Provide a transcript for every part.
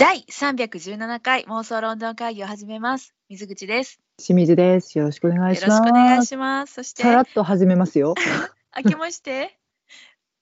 第317回妄想ロンドン会議を始めます。水口です。清水です。よろしくお願いしよろます。しくお願いします。そして、さらっと始めますよ。明けまして、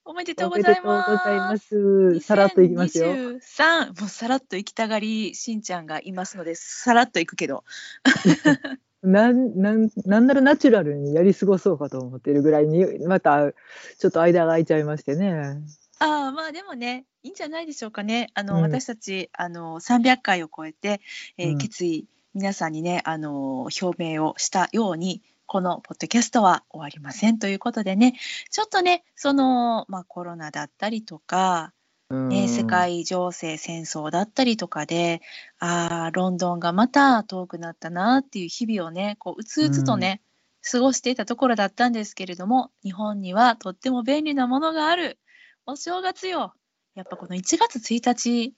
おめでとうおめでございとうございま。ますす。さらっといきますよ。2023もうさらっと行きたがりしんちゃんがいますので、さらっと行くけど、なん、なん、なんならナチュラルにやり過ごそうかと思ってるぐらいに、また、ちょっと間が空いちゃいましてね。ああまあでもね、いいんじゃないでしょうかね。あの、うん。私たちあの300回を超えて、えーうん。決意皆さんにねあの表明をしたように。このポッドキャストは終わりませんということでねちょっとねその、まあ、コロナだったりとか、ね、世界情勢戦争だったりとかであーロンドンがまた遠くなったなっていう日々をねこううつうつとね、過ごしていたところだったんですけれども日本にはとっても便利なものがある。お正月よやっぱこの1月1日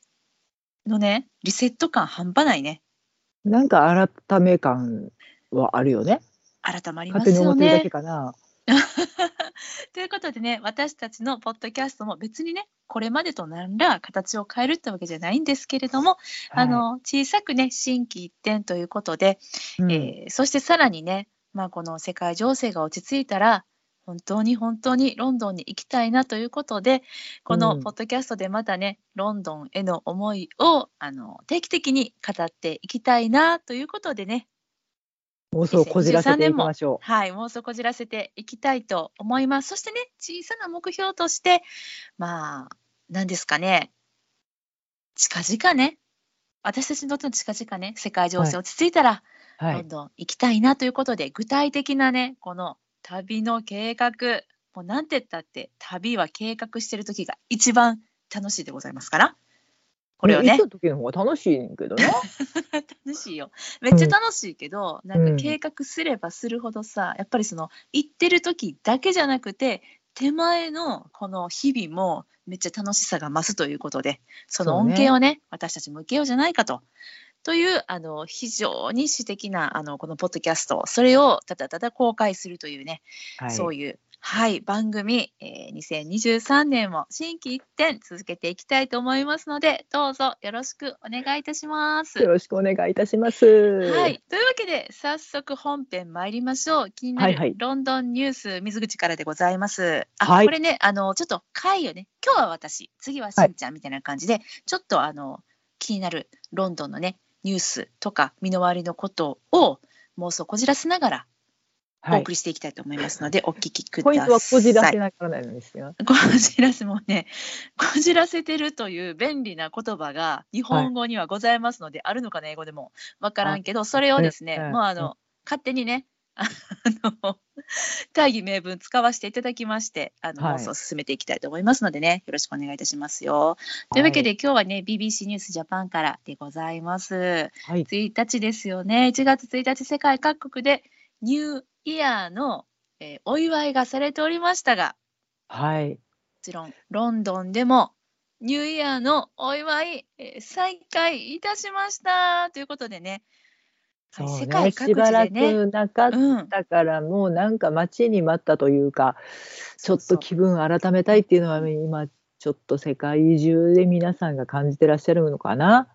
のねリセット感半端ないねうん。なんか改め感はあるよね。改まりま勝手にすよね思ってるだけ。かな。ということでね私たちのポッドキャストも別にねこれまでと何ら形を変えるってわけじゃないんですけれども、あの小さくね心機一転ということで、はい、えーそしてさらにね、まあ、この世界情勢が落ち着いたら本当に本当にロンドンに行きたいなということでこのうん。ポッドキャストでまたね、ロンドンへの思いをあの定期的に語っていきたいなということでね。妄想をこじらせていきましょはいもうそこじらせていきたいと思います。そしてね小さな目標としてまあ何ですかね。近々ね私たちにとっての近々ね世界情勢落ち着いたら、う。はい。ロンドン行きたいなということで、具体的なね、この旅の計画、もうなんて言ったって、旅は計画してる時が一番楽しいでございますから、これをね行っ、た時の方が楽しいけどね。楽しいよ。めっちゃ楽しいけど、なんうんか計画すればするほどさ、やっぱりその行ってる時だけじゃなくて、手前のこの日々もめっちゃ楽しさが増すということで、その恩恵をね、私たちも受けようじゃないかと。というあの非常に私的なあのこのポッドキャスト、それをただただ公開するというね、はい。そういう、はい、番組、えー2023年も新規一点続けていきたいと思いますので、どうぞよろしくお願いいたします。よろしくお願いいたします。は。い、というわけで早速本編参りましょう。気になるはいはいロンドンニュース水口からでございます。あ、はいこれねあのちょっと回をね今日は私次はしんちゃんみたいな感じで、ちょっとあの気になるロンドンのねニュースとか身の回りのことを妄想こじらせながらおはい送。りしていきたいと思いますので、お聞きください。ポイントはこじらせながらないのですよ。こじらせもね、こじらせてるという便利な言葉が日本語にはございますので、あるのかな、英語でもわからんけど、それをですね、うんもうあの、勝手にね、あの、大義名分使わせていただきまして、あの、はい妄想を進めていきたいと思いますのでね、よろしくお願いいたしますよ。というわけで、今日はね、BBC ニュースジャパンからでございます。はい。1日ですよね。1月1日、世界各国でニューイヤーの、えーお祝いがされておりましたが、はい。もちろんロンドンでもニューイヤーのお祝い、えー再開いたしましたということでね、はいそうね世界各しばら地でね、くなかっうん、たから、もうなんか待ちに待ったというか、ちょっと気分改めたいっていうのは今ちょっと世界中で皆さんが感じてらっしゃるのかな。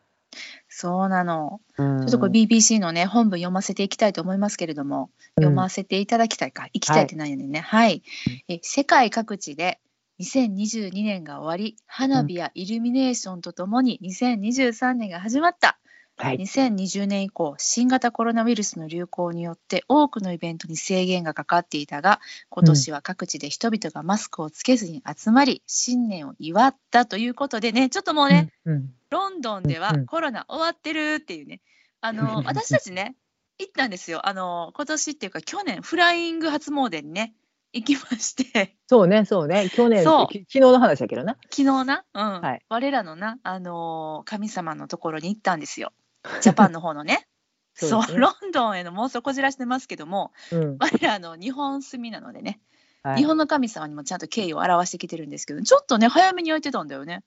そうなの。ちょちょっとこれ BBC のね、本文読ませていきたいと思いますけれども、読ませていただきたいか、行きたいってないのでね、はい、え。世界各地で2022年が終わり、花火やイルミネーションとともに2023年が始まった。はい。2020年以降新型コロナウイルスの流行によって多くのイベントに制限がかかっていたが今年は各地で人々がマスクをつけずに集まり新年を祝ったということでねちょっともうね、うんうん。ロンドンではコロナ終わってるっていうね。あの私たちね行ったんですよ。あの今年っていうか去年フライング初詣にね行きまして。そうね、そうね。去年、そう。き昨日の話だけどな。昨日な、うん。はい。我らのな、あのー神様のところに行ったんですよジャパンの方のね。そ そうねロンドンへの妄想こじらしてますけどもうん。我らの日本住みなのでね、はい。日本の神様にもちゃんと敬意を表してきてるんですけどちょっとね早めに焼いてたんだよね。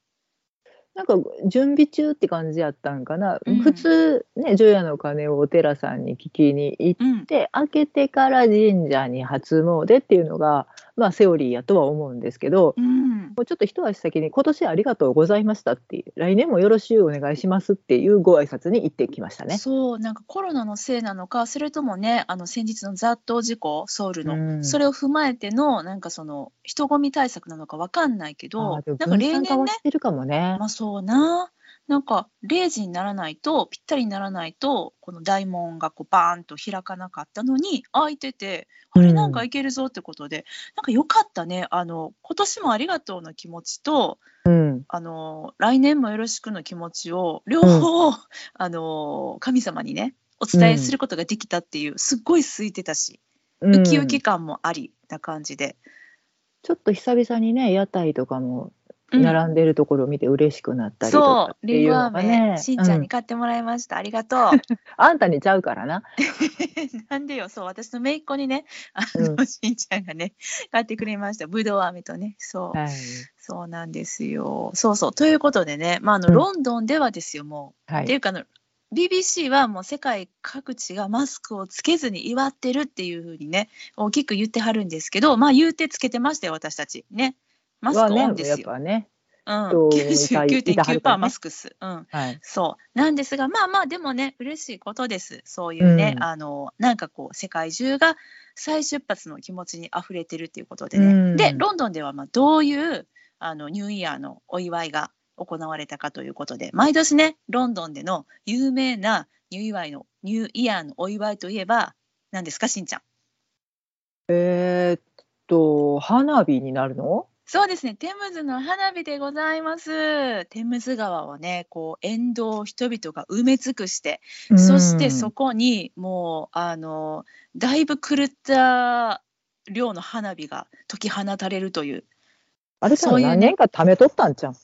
なんか準備中って感じやったんかな、うん。普通ね除夜の鐘をお寺さんに聞きに行っうん、て開けてから神社に初詣っていうのがまあ、セオリーやとは思うんですけど、うんもうちょっと一足先に今年ありがとうございましたっていう来年もよろしゅうお願いしますっていうご挨拶に行ってきましたね。そうなんかコロナのせいなのかそれともねあの先日の雑踏事故ソウルの、うんそれを踏まえてのなんかその人混み対策なのかわかんないけどでもなんか例年ねはしてるかもね。まあそうななんか0時にならないとぴったりにならないとこの大門がこうバーンと開かなかったのに開いててあれうん。なんかいけるぞってことで、なんかよかったね。あの今年もありがとうの気持ちとうん、あの来年もよろしくの気持ちを両方、あの神様にねお伝えすることができたっていう、すっごい空いてたしウキウキ感もありな感じで、ちょっと久々にね屋台とかもうん並んでるところを見て嬉しくなったりとそかっていうのが飴、ね。しんちゃんうに買ってもらいました、ありがとう。あんたにちゃうからな。なんでよそう私の姪っ子にねあの、うん。しんちゃんがね買ってくれました。ぶどう飴とね。そう、はい。そうなんですよ。そうそう。ということでねまああの、うん。ロンドンではですよもう。はい。っていうかあの BBC はもう世界各地がマスクをつけずに祝ってるっていうふうにね大きく言ってはるんですけどまあ言うてつけてましたよ私たち。ねマスクオンですよ、ぱね。うん、人いたいいたはるから99%ねマスクス、うん、はい。そう。なんですがまあまあでもね嬉しいことです。そういうね、うん。あのなんかこう世界中が再出発の気持ちにあふれてるっていうことでね、うん。でロンドンではまあどういうあのニューイヤーのお祝いが行われたかということで。毎年ねロンドンでの有名なニューイヤーのニューイヤーのお祝いといえば何ですかしんちゃん。えーっと花火になるの？そうですね、テムズの花火でございます。テムズ川をね、こう沿道を人々が埋め尽くして、そしてそこにもうあのだいぶ狂った量の花火が解き放たれるというあれさそういうね何年か貯めとったんじゃん。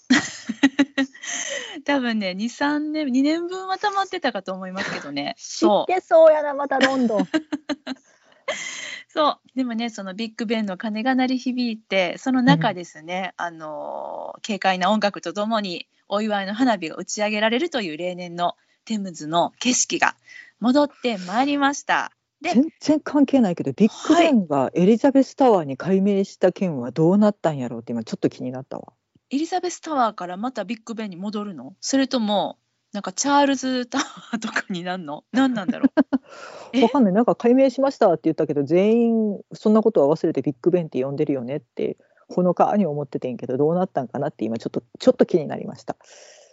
多分ね23年2年分は溜まってたかと思いますけどね知そうってそうやなまたロンドン。そうでもねそのビッグベンの鐘が鳴り響いてその中ですね、あの軽快な音楽とともにお祝いの花火が打ち上げられるという例年のテムズの景色が戻ってまいりました。で全然関係ないけどビッグベンがエリザベスタワーに改名した件はどうなったんやろうって今ちょっと気になったわ。エリザベスタワーからまたビッグベンに戻るの？それともなんかチャールズタワーとかになるの？何なんだろう？え？わかんない。なんか改名しましたって言ったけど全員そんなことは忘れてビッグベンって呼んでるよねってほのかに思っててんけどどうなったんかなって今ちょっとちょっと気になりました。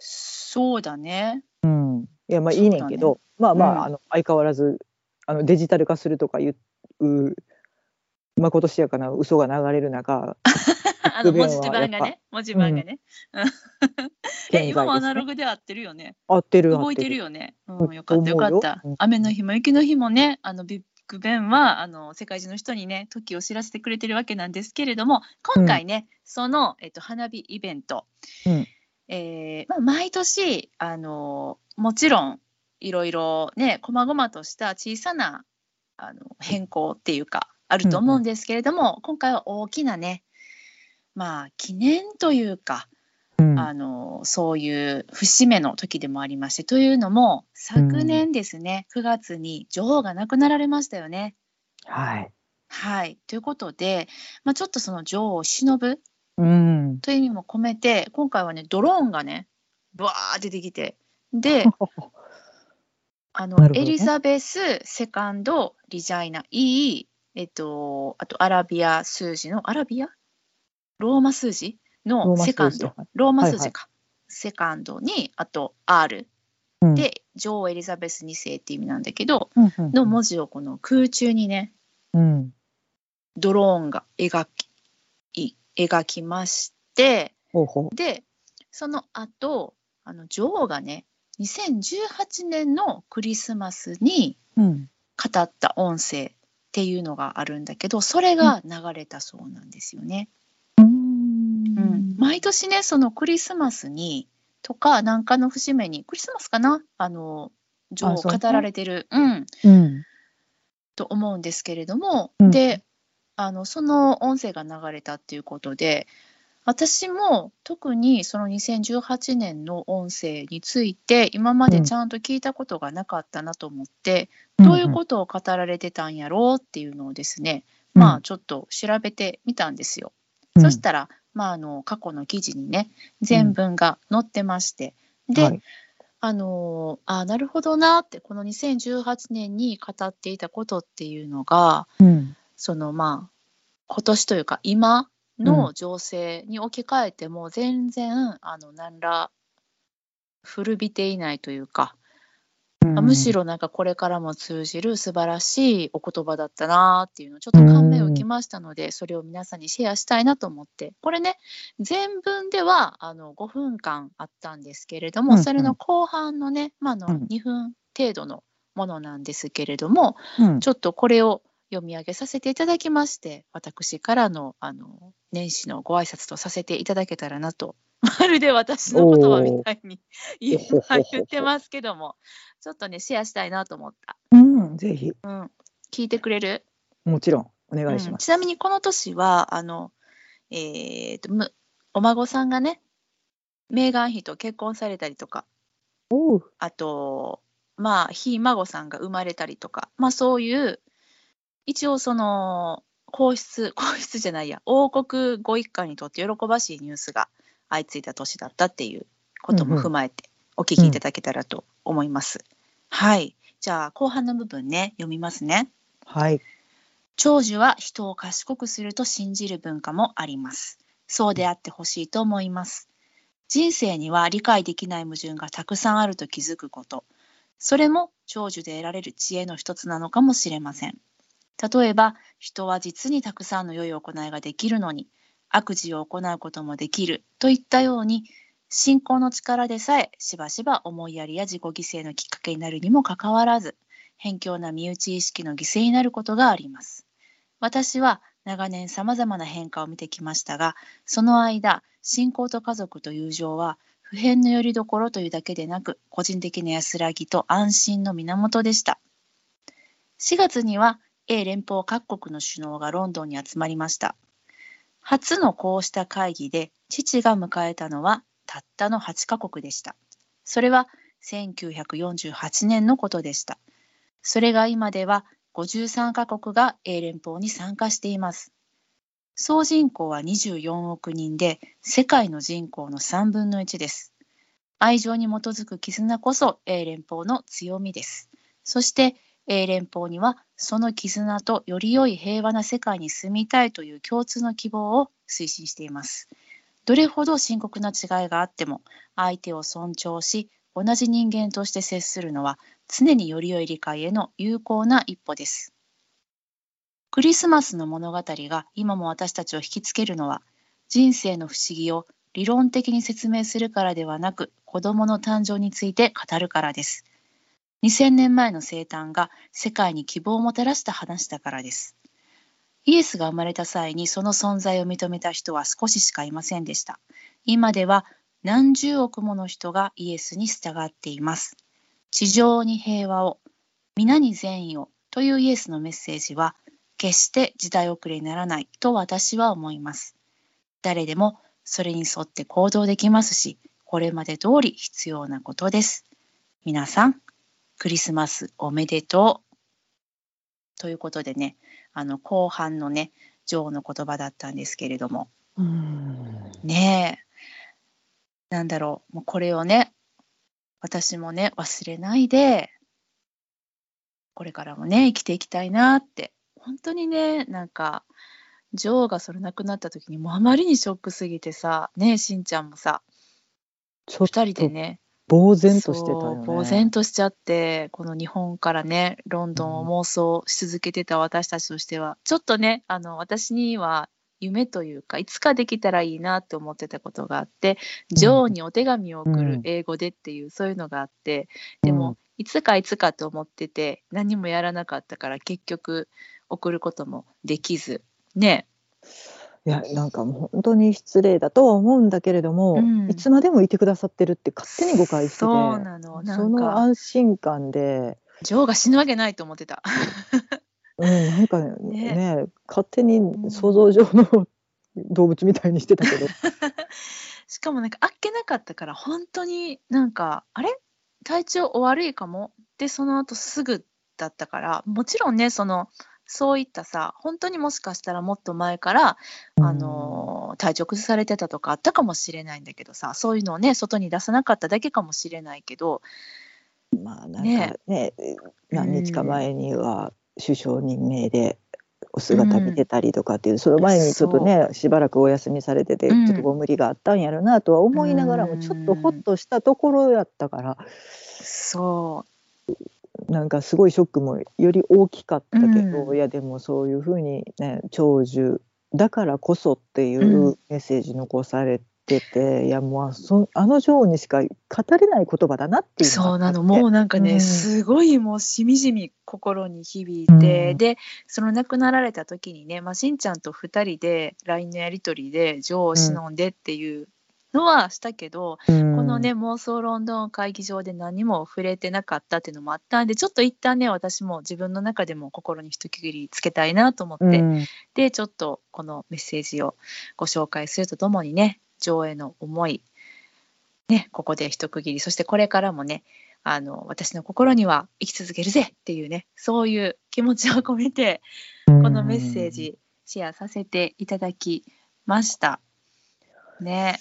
そうだね。うん、いやまあいいねんけど、まあまあ,、うん。あの相変わらずあのデジタル化するとかいううまことしやかな嘘が流れる中 あの文字盤がね、文字盤がね。うん え、今もアナログで合ってるよね。合ってる動いてるよ。よね。ううんん、よかったよかった。雨の日も雪の日もね、あのビッグベンはあの世界中の人にね、時を知らせてくれてるわけなんですけれども、今回ね、そのえっと花火イベント、うんえーまあ毎年あのもちろんいろいろね、細々とした小さなあの変更っていうかあると思うんですけれども、今回は大きなね、まあ記念というか。うんあのそういう節目の時でもありましてというのも昨年ですね、9月に女王が亡くなられましたよね。はい。はいということで、まあ、ちょっとその女王を偲ぶうん。という意味も込めて今回はねドローンがねブワー出てきてで あの、ねエリザベス・セカンド・リジャイナ・イー、えっと、あとアラビア数字のアラビア？ローマ数字のセカンド。はいローマ数はいはい字か、セカンドにあと R うん、で女王エリザベス2世って意味なんだけどうんうんの文字をこの空中にねうん。ドローンが描き描きましてでその後あの女王がね2018年のクリスマスに。語った音声っていうのがあるんだけどそれが流れたそうなんですよね。うん。うん、毎年ねそのクリスマスにとかなんかの節目にクリスマスかな？あの女王語られてる、うん、うん。と思うんですけれども、うん。であのその音声が流れたっていうことで私も特にその2018年の音声について今までちゃんと聞いたことがなかったなと思って、どういうことを語られてたんやろうっていうのをですねまあちょっと調べてみたんですよ。そしたら、まあ、あの過去の記事にね全文が載ってまして、で、はい。あのあなるほどなってこの2018年に語っていたことっていうのがうん。そのまあ今年というか今の情勢に置き換えても全然、あの何ら古びていないというか、あむしろなんかこれからも通じる素晴らしいお言葉だったなっていうのをちょっと感銘を受けましたので、それを皆さんにシェアしたいなと思って。これね全文ではあの5分間あったんですけれども、うんうん。それの後半のね、まあ、あのうん。2分程度のものなんですけれども、うん。ちょっとこれを読み上げさせていただきまして私からのあの年始のご挨拶とさせていただけたらなと。まるで私の言葉みたいに言ってますけども。ちょっとねシェアしたいなと思った。うん、ぜひ。うん、聞いてくれる、もちろん。お願いしうんます。ちなみにこの年はあの、えーとむお孫さんがねメーガン妃と結婚されたりとか。あとまあひ孫さんが生まれたりとか。まあそういう一応その皇室 皇室じゃないや王国ご一家にとって喜ばしいニュースが相次いだ年だったっていうことも踏まえてお聞きいただけたらと思います。はいじゃあ後半の部分ね読みますね。はい。長寿は人を賢くすると信じる文化もあります。そうであってほしいと思います。人生には理解できない矛盾がたくさんあると気づくこと。それも長寿で得られる知恵の一つなのかもしれません。例えば、人は実にたくさんの良い行いができるのに、悪事を行うこともできるといったように、信仰の力でさえしばしば思いやりや自己犠牲のきっかけになるにもかかわらず、偏狭な身内意識の犠牲になることがあります。私は長年様々な変化を見てきましたが、その間、信仰と家族と友情は普遍の拠り所というだけでなく、個人的な安らぎと安心の源でした。4月には、英連邦各国の首脳がロンドンに集まりました。初のこうした会議で、父が迎えたのはたったの8カ国でした。それは1948年のことでした。それが今では53カ国が英連邦に参加しています。総人口は24億人で世界の人口の3分の1です。愛情に基づく絆こそ英連邦の強みです。そして英連邦にはその絆とより良い平和な世界に住みたいという共通の希望を推進しています。どれほど深刻な違いがあっても相手を尊重し同じ人間として接するのは常により良い理解への有効な一歩です。クリスマスの物語が今も私たちを引きつけるのは人生の不思議を理論的に説明するからではなく子供の誕生について語るからです。2000年前の生誕が世界に希望をもたらした話だからです。イエスが生まれた際にその存在を認めた人は少ししかいませんでした。今では何十億もの人がイエスに従っています。地上に平和を、皆に善意をというイエスのメッセージは、決して時代遅れにならないと私は思います。誰でもそれに沿って行動できますし、これまで通り必要なことです。皆さん、クリスマスおめでとう。ということでね、あの後半のね、女王の言葉だったんですけれども、うん。ねえ、なんだろう、もうこれをね、私もね、忘れないで、これからもね、生きていきたいなって、本当にね、なんか、女王がそれ亡くなった時にもうあまりにショックすぎてさ、ねえ、しんちゃんもさ、ちょっ二人でとね、呆然としてたよね。呆然としちゃって、この日本からね、ロンドンを妄想し続けてた私たちとしては、ちょっとね、あの、私には夢というか、いつかできたらいいなって思ってたことがあって、うん。女王にお手紙を送うん。る英語でっていう、そういうのがあって、でも、いつかいつかと思ってて、何もやらなかったから、結局、送ることもできず、ね、いやなんかもう本当に失礼だとは思うんだけれども、うん。いつまでもいてくださってるって勝手に誤解しててそうなの、なその安心感で、女王が死ぬわけないと思ってた。うん、なんかねね。勝手に想像上の動物みたいにしてたけど、しかもなんかあっけなかったから本当になんかあれ？体調お悪いかも？でその後すぐだったからもちろんねそのそういったさ本当にもしかしたらもっと前から、あの体調崩されてたとかあったかもしれないんだけどさそういうのをね外に出さなかっただけかもしれないけどまあなんかね何日か前には首相任命でお姿見てたりとかっていう、その前にちょっとねしばらくお休みされてて、うん。ちょっとご無理があったんやろなとは思いながらも、うん。ちょっとホッとしたところやったから。そなんかすごいショックもより大きかったけど、うん。いやでもそういうふうにね長寿だからこそっていううん。メッセージ残されてて、いやもうそあの女王にしか語れない言葉だなってういうのそうなの。もうなんかね、うん。すごいもうしみじみ心に響いて、うん。でその亡くなられた時にね、まあ、しんちゃんと2人で LINE のやり取りで女王を忍んでっていうのはしたけど、うんこのね妄想ロンドン会議場で何も触れてなかったっていうのもあったんでちょっと一旦ね私も自分の中でも心に一区切りつけたいなと思って、うんでちょっとこのメッセージをご紹介するとともにね女王への思いねここで一区切りそしてこれからもねあの私の心には生き続けるぜっていうねそういう気持ちを込めてこのメッセージシェアさせていただきました。ね。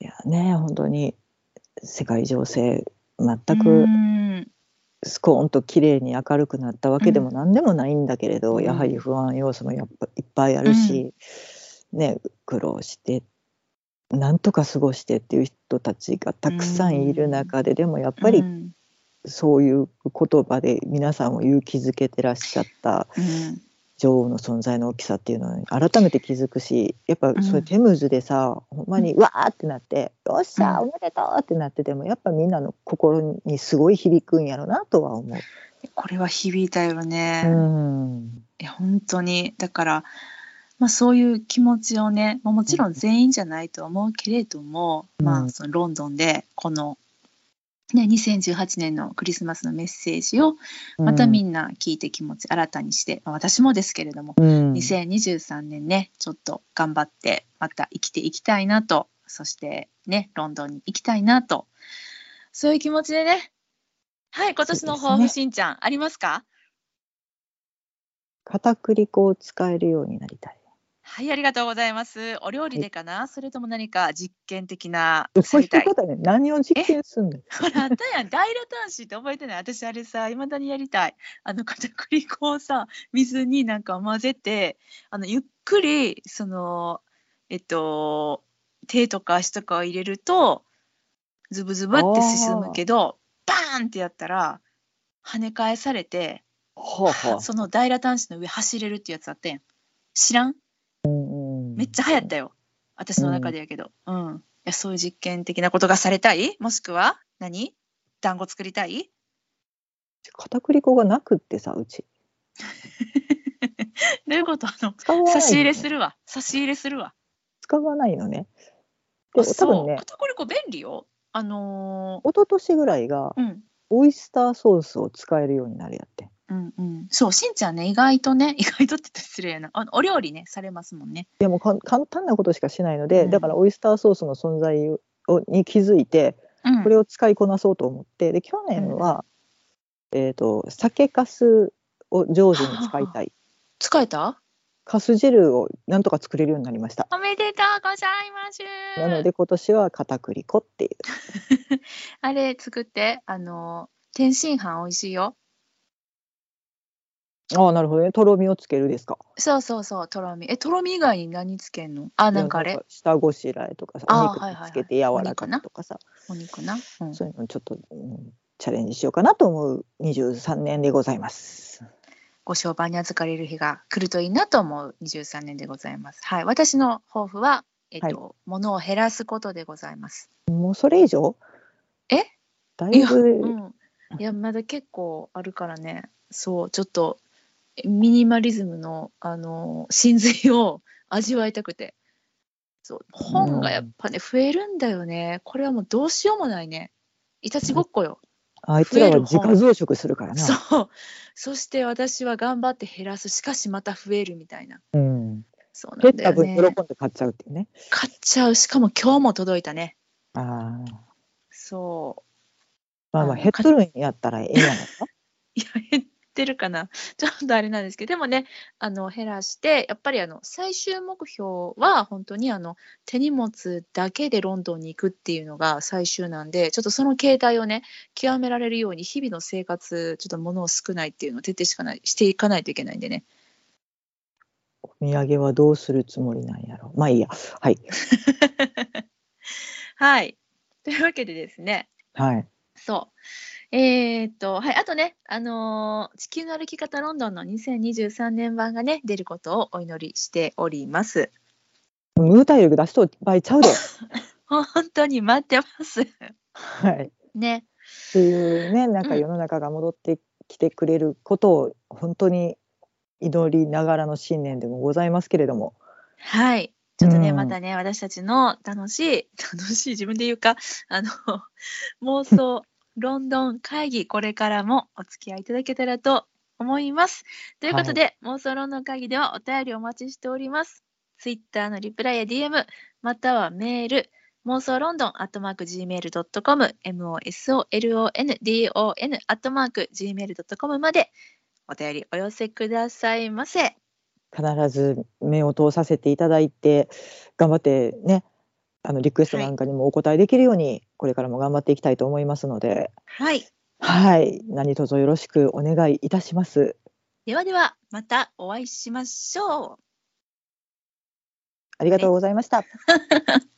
いやね本当に世界情勢全うくん。スコーンと綺麗に明るくなったわけでも何でもないんだけれど、うん。やはり不安要素もやっぱいっぱいあるし、ね苦労してなんとか過ごしてっていう人たちがたくさんいる中で、でもやっぱりうん。そういう言葉で皆さんを勇気づけてらっしゃったうん女王の存在の大きさっていうのに改めて気づくしやっぱうんそれテムズでさ、ほんまにわーってなって「よっしゃうんおめでとう!」ってなっててもやっぱみんなの心にすごい響くんやろなとは思う。これは響いたよね。うんいや本当にだから、まあ、そういう気持ちをね、まあ、もちろん全員じゃないとは思うけれども、うんまあ、そのロンドンでこの、ね、2018年のクリスマスのメッセージをまたみんな聞いて気持ち新たにして、まあ、私もですけれども、うん。2023年ねちょっと頑張ってまた生きていきたいなとそしてねロンドンに行きたいなとそういう気持ちでね。はい今年の抱負、そうですしんちゃんありますか？片栗粉を使えるようになりたい。はい、ありがとうございます。お料理でかな、それとも何か実験的なそうい？う。ことね。何を実験すんの？よほら、あったやん、大ラタンシーって覚えてない？私、あれさ、いまだにやりたい。あの、片栗粉をさ、水になんか混ぜて、あの、ゆっくり、その、えっと、手とか足とかを入れると、ズブズブって進むけど、バーンってやったら、跳ね返されて、はあはあ。その大ラタンシーの上走れるってやつあったやん。知らん？めっちゃ流行ったよ。私の中でやけど。うん。いやそういう実験的なことがされたい？もしくは？何？団子作りたい？片栗粉がなくってさうち どういうこと？あの、使わない差し入れするわ。差し入れするわ。使わないのねで多分ね片栗粉便利よ。あの一昨年ぐらいがーうん。オイスターソースを使えるようになるやってうんうん、そうしんちゃんね意外とね 意外とって言ったら失礼やな。あのお料理ねされますもんね。いやもうか簡単なことしかしないので、うん。だからオイスターソースの存在をに気づいてうん。これを使いこなそうと思ってで去年は、えー、と酒粕を上手に使いたい。使えた？カス汁をなんとか作れるようになりました。おめでとうございます。なので今年は片栗粉っていう。あれ作ってあの天津飯美味しいよああなるほどねとろみをつけるですか？そうそうそう、とろみ。え、とろみ以外に何つけんの？あ、なんかあれ？いや下ごしらえとかさお肉あーはいはいはいにつけて柔らかくとかさ、お肉な？うん、そういうのちょっと、うんチャレンジしようかなと思う23年でございます。ご商売に預かれる日が来るといいなと思う23年でございます。はい。私の抱負は、えっと、物を減らすことでございます。もうそれ以上？え？だいや、いぶ、うん。いや、まだ結構あるからね。そう、ちょっと、ミニマリズムの、あの、真髄を 味わいたくて。そう、本がやっぱね、増えるんだよね。これはもうどうしようもないね。いたちごっこよ。あいつらは自家増殖するからな。そう。そして私は頑張って減らす。しかしまた増えるみたいな。うん。そうなんだよね。分喜んで買っちゃうっていうね。買っちゃう。しかも今日も届いたね。ああ。そまあまあ減っとるんやったらええやないか。う。いや、減っってるかな？ちょっとあれなんですけどでもねあの減らしてやっぱりあの最終目標は本当にあの手荷物だけでロンドンに行くっていうのが最終なんでちょっとその形態をね極められるように日々の生活ちょっと物を少ないっていうのを徹底しかないしていかないといけないんでね。お土産はどうするつもりなんやろ？まあいいや。はい。はい。というわけでですね。はいそうえー、っと、はい、あとね、あのー、地球の歩き方ロンドンの2023年版がね、出ることをお祈りしております。ムー体力出しと場合ちゃうで。本当に待ってます。はい。ね。っていうね、なんか世の中が戻ってきてくれることを本当に祈りながらの新年でもございますけれども。はい。ちょっとね、うん、またね、私たちの楽しい、楽しい自分で言うか、あの、妄想ロンドン会議、これからもお付き合いいただけたらと思います。ということで、はい、妄想ロンドン会議ではお便りお待ちしております。Twitter のリプライや DM、またはメール、妄想ロンドンアットマーク Gmail.com、MOSOLONDON アットマーク Gmail.com までお便りお寄せくださいませ。必ず目を通させていただいて、頑張ってね、あのリクエストなんかにもお答えできるように、これからも頑張っていきたいと思いますので、はい、はい、何卒よろしくお願いいたします。ではでは、またお会いしましょう。ありがとうございました。